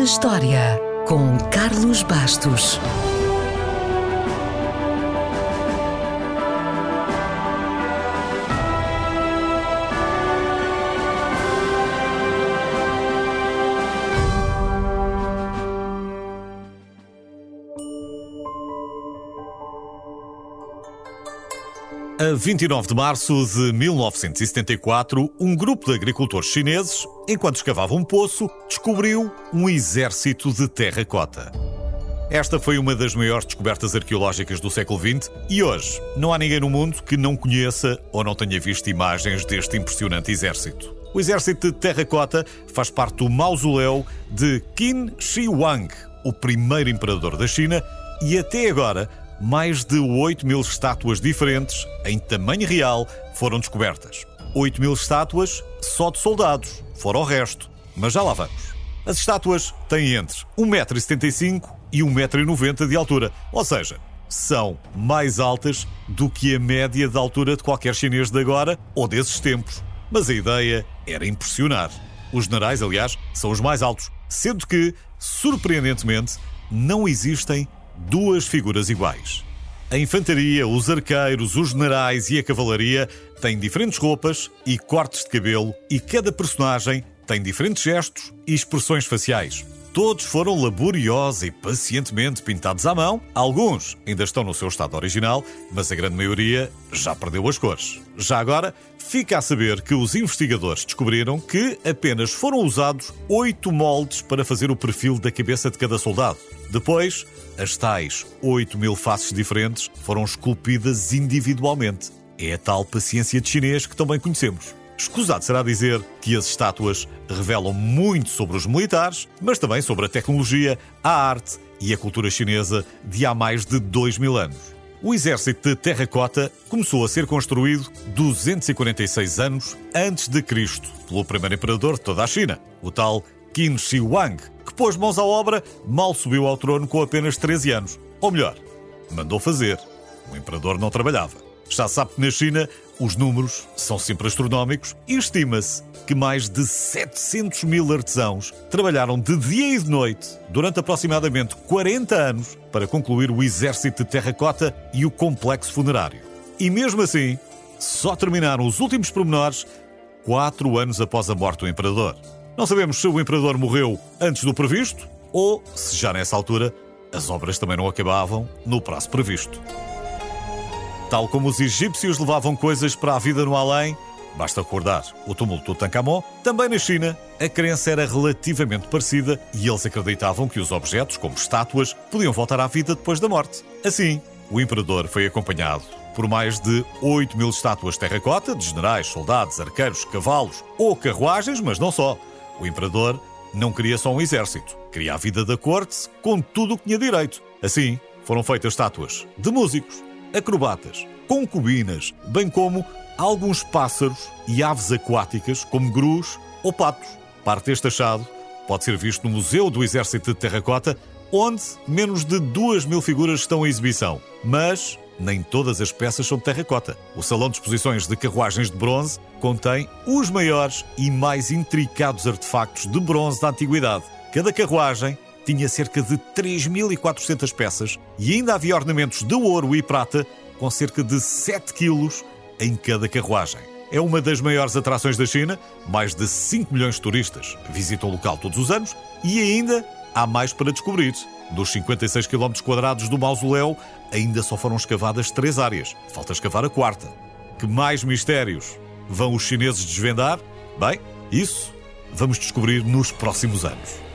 na História, com Carlos Bastos. A 29 de março de 1974, um grupo de agricultores chineses, enquanto escavavam um poço, descobriu um exército de terracota. Esta foi uma das maiores descobertas arqueológicas do século XX e hoje não há ninguém no mundo que não conheça ou não tenha visto imagens deste impressionante exército. O exército de terracota faz parte do mausoléu de Qin Shi Huang, o primeiro imperador da China, e até agora mais de 8 mil estátuas diferentes, em tamanho real, foram descobertas. 8 mil estátuas só de soldados, fora o resto. Mas já lá vamos. As estátuas têm entre 1,75m e 1,90m de altura, ou seja, são mais altas do que a média de altura de qualquer chinês de agora ou desses tempos. Mas a ideia era impressionar. Os generais, aliás, são os mais altos, sendo que, surpreendentemente, não existem duas figuras iguais. A infantaria, os arqueiros, os generais e a cavalaria têm diferentes roupas e cortes de cabelo, e cada personagem tem diferentes gestos e expressões faciais. Todos foram laboriosos e pacientemente pintados à mão. Alguns ainda estão no seu estado original, mas a grande maioria já perdeu as cores. Já agora, fica a saber que os investigadores descobriram que apenas foram usados oito moldes para fazer o perfil da cabeça de cada soldado. Depois, as tais 8 mil faces diferentes foram esculpidas individualmente. É a tal paciência de chinês que também conhecemos. Escusado será dizer que as estátuas revelam muito sobre os militares, mas também sobre a tecnologia, a arte e a cultura chinesa de há mais de dois mil anos. O exército de terracota começou a ser construído 246 anos antes de Cristo pelo primeiro imperador de toda a China, o tal Qin Shi Huang, que pôs mãos à obra mal subiu ao trono com apenas 13 anos. Ou melhor, mandou fazer. O imperador não trabalhava. Já sabe que na China os números são sempre astronómicos e estima-se que mais de 700 mil artesãos trabalharam de dia e de noite durante aproximadamente 40 anos para concluir o exército de terracota e o complexo funerário. E mesmo assim, só terminaram os últimos pormenores quatro anos após a morte do imperador. Não sabemos se o imperador morreu antes do previsto ou se já nessa altura as obras também não acabavam no prazo previsto. Tal como os egípcios levavam coisas para a vida no além, basta recordar o túmulo de Tutankhamon, também na China a crença era relativamente parecida e eles acreditavam que os objetos, como estátuas, podiam voltar à vida depois da morte. Assim, o imperador foi acompanhado por mais de 8 mil estátuas terracota de generais, soldados, arqueiros, cavalos ou carruagens, mas não só. O imperador não queria só um exército, queria a vida da corte com tudo o que tinha direito. Assim, foram feitas estátuas de músicos, acrobatas, concubinas, bem como alguns pássaros e aves aquáticas, como grus ou patos. Parte deste achado pode ser visto no Museu do Exército de Terracota, onde menos de duas mil figuras estão em exibição. Mas nem todas as peças são de terracota. O Salão de Exposições de Carruagens de Bronze contém os maiores e mais intricados artefactos de bronze da antiguidade. Cada carruagem tinha cerca de 3.400 peças e ainda havia ornamentos de ouro e prata com cerca de 7 quilos em cada carruagem. É uma das maiores atrações da China, mais de 5 milhões de turistas visitam o local todos os anos e ainda há mais para descobrir. Dos 56 km quadrados do mausoléu, ainda só foram escavadas três áreas. Falta escavar a quarta. Que mais mistérios vão os chineses desvendar? Bem, isso vamos descobrir nos próximos anos.